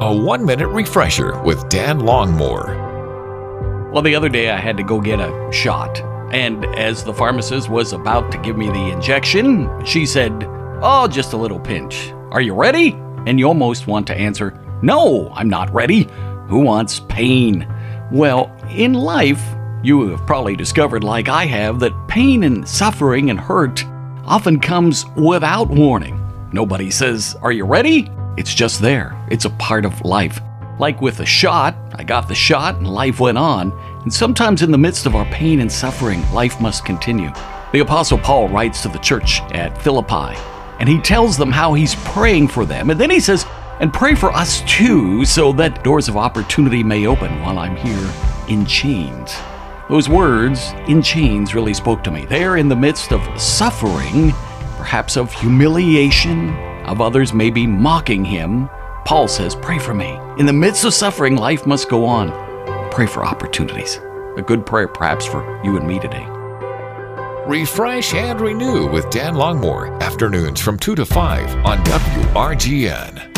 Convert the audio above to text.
A one minute refresher with Dan Longmore. Well, the other day I had to go get a shot. And as the pharmacist was about to give me the injection, she said, Oh, just a little pinch. Are you ready? And you almost want to answer, No, I'm not ready. Who wants pain? Well, in life, you have probably discovered, like I have, that pain and suffering and hurt often comes without warning. Nobody says, Are you ready? It's just there. It's a part of life. Like with a shot, I got the shot and life went on. And sometimes in the midst of our pain and suffering, life must continue. The Apostle Paul writes to the church at Philippi, and he tells them how he's praying for them. And then he says, and pray for us too, so that doors of opportunity may open while I'm here in chains. Those words, in chains, really spoke to me. There in the midst of suffering, perhaps of humiliation, of others maybe mocking him, Paul says, Pray for me. In the midst of suffering, life must go on. Pray for opportunities. A good prayer, perhaps, for you and me today. Refresh and renew with Dan Longmore, afternoons from 2 to 5 on WRGN.